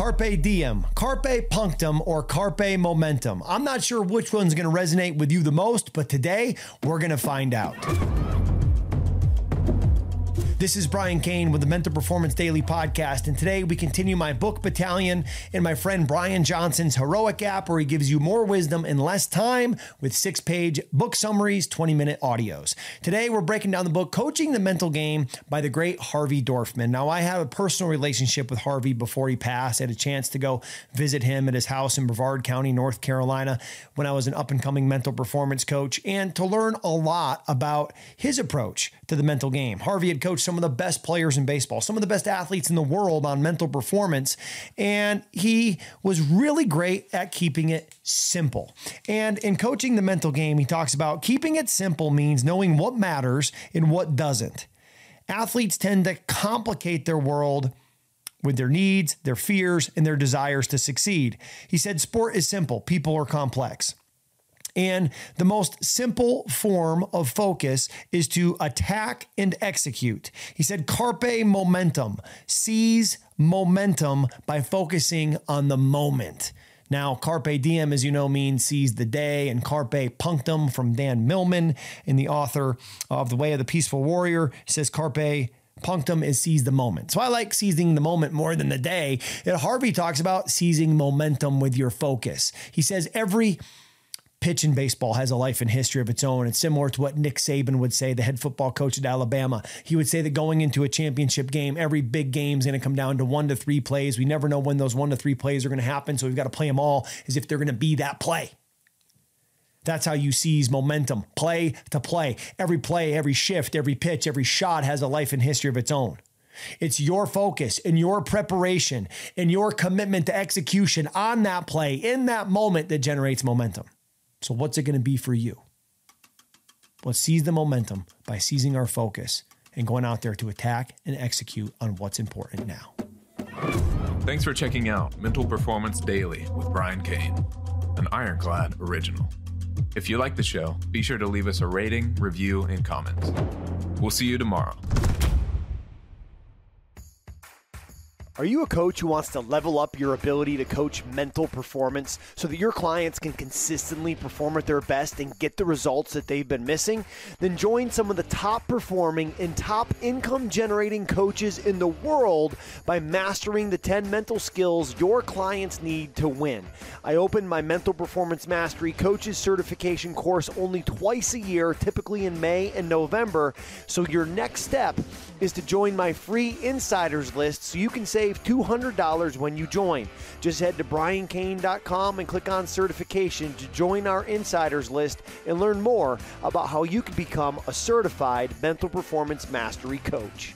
Carpe diem, carpe punctum, or carpe momentum. I'm not sure which one's going to resonate with you the most, but today we're going to find out. This is Brian Cain with the Mental Performance Daily Podcast, and today we continue my book battalion in my friend Brian Johnson's Heroic app, where he gives you more wisdom in less time with six page book summaries, 20 minute audios. Today we're breaking down the book Coaching the Mental Game by the great Harvey Dorfman. Now, I have a personal relationship with Harvey before he passed. I had a chance to go visit him at his house in Brevard County, North Carolina, when I was an up and coming mental performance coach, and to learn a lot about his approach to the mental game. Harvey had coached some of the best players in baseball, some of the best athletes in the world on mental performance. And he was really great at keeping it simple. And in coaching the mental game, he talks about keeping it simple means knowing what matters and what doesn't. Athletes tend to complicate their world with their needs, their fears, and their desires to succeed. He said, Sport is simple, people are complex. And the most simple form of focus is to attack and execute. He said, carpe momentum, seize momentum by focusing on the moment. Now, carpe diem, as you know, means seize the day, and carpe punctum from Dan Millman, and the author of The Way of the Peaceful Warrior, says carpe punctum is seize the moment. So I like seizing the moment more than the day. And Harvey talks about seizing momentum with your focus. He says every pitch in baseball has a life and history of its own. It's similar to what Nick Saban would say, the head football coach at Alabama. He would say that going into a championship game, every big game is going to come down to one to three plays. We never know when those one to three plays are going to happen. So we've got to play them all as if they're going to be that play. That's how you seize momentum, play to play. Every play, every shift, every pitch, every shot has a life and history of its own. It's your focus and your preparation and your commitment to execution on that play in that moment that generates momentum. So, what's it going to be for you? Let's seize the momentum by seizing our focus and going out there to attack and execute on what's important now. Thanks for checking out Mental Performance Daily with Brian Cain, an Ironclad original. If you like the show, be sure to leave us a rating, review, and comments. We'll see you tomorrow. Are you a coach who wants to level up your ability to coach mental performance so that your clients can consistently perform at their best and get the results that they've been missing? Then join some of the top performing and top income generating coaches in the world by mastering the 10 mental skills your clients need to win. I open my Mental Performance Mastery Coaches Certification course only twice a year, typically in May and November. So your next step is to join my free insiders list so you can save save $200 when you join. Just head to briancain.com and click on certification to join our insiders list and learn more about how you can become a certified mental performance mastery coach.